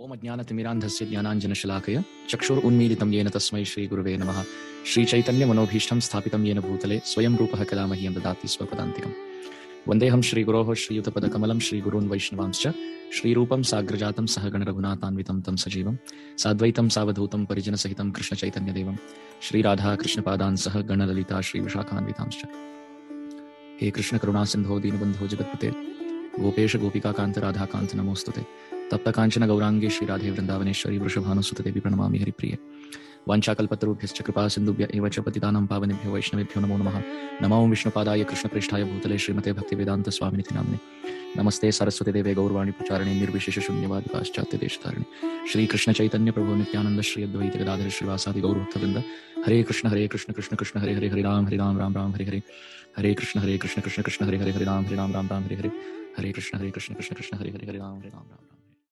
ओम अज्ञानतिमिरान्धस्य ज्ञानाञ्जनशलाकय चक्षुरुन्मीलितं येन तस्मै श्रीगुरुवे नमः। श्रीचैतन्यमनोभीष्टं स्थापितं येन भूतले स्वयं रूपः कदा मह्यं ददाति स्वपदान्तिकम्। वन्देऽहं श्रीगुरोः श्रीयुतपदकमलं श्रीगुरून् वैष्णवांश्च। श्रीरूपं साग्रजातं सह गणरघुनाथान्वितं तं सजीवं साद्वैतं सावधूतं परिजनसहितं कृष्णचैतन्यदेवं श्रीराधा कृष्णपादान् सह गणललिता श्रीविशाखान्वितांश्च। हे कृष्णकरुणा सिन्धो दीनबन्धो जगत्पते। गोपेश गोपिकान्त राधाकान्त तप्त कांचन गौरांगे, श्री राधे वृंदावनेश्वरी, वृषभानुसुत देवी प्रणमामि हरिप्रिय। वाञ्छाकल्पतरुभ्यश्च कृपा सिन्धुभ्य एव च पतितानां पावनेभ्यो वैष्णवेभ्यो नमो नमः। नमो विष्णुपादाय कृष्णप्रेष्ठाय भूतले श्रीमते भक्तिवेदान्त स्वामिनिति नाम्ने नमस्ते सरस्वती देवे गौरवाणी प्रचारणे, निर्विशेष शून्यवादि पाश्चात्य देशधारिणे। श्री कृष्ण चैतन्य प्रभु नित्यानंद श्री अद्वैत गदाधर श्रीवासादि गौरभक्तवृंद हरे कृष्ण हरे कृष्ण कृष्ण कृष्ण, हरे हरे हरे राम हरे राम राम राम, हरे हरे। हरे कृष्ण हरे कृष्ण कृष्ण कृष्ण, हरे हरे हरे राम हरे राम राम राम, हरे हरे। हरे कृष्ण हरे कृष्ण कृष्ण कृष्ण, हरे हरे हरे राम हरे राम राम।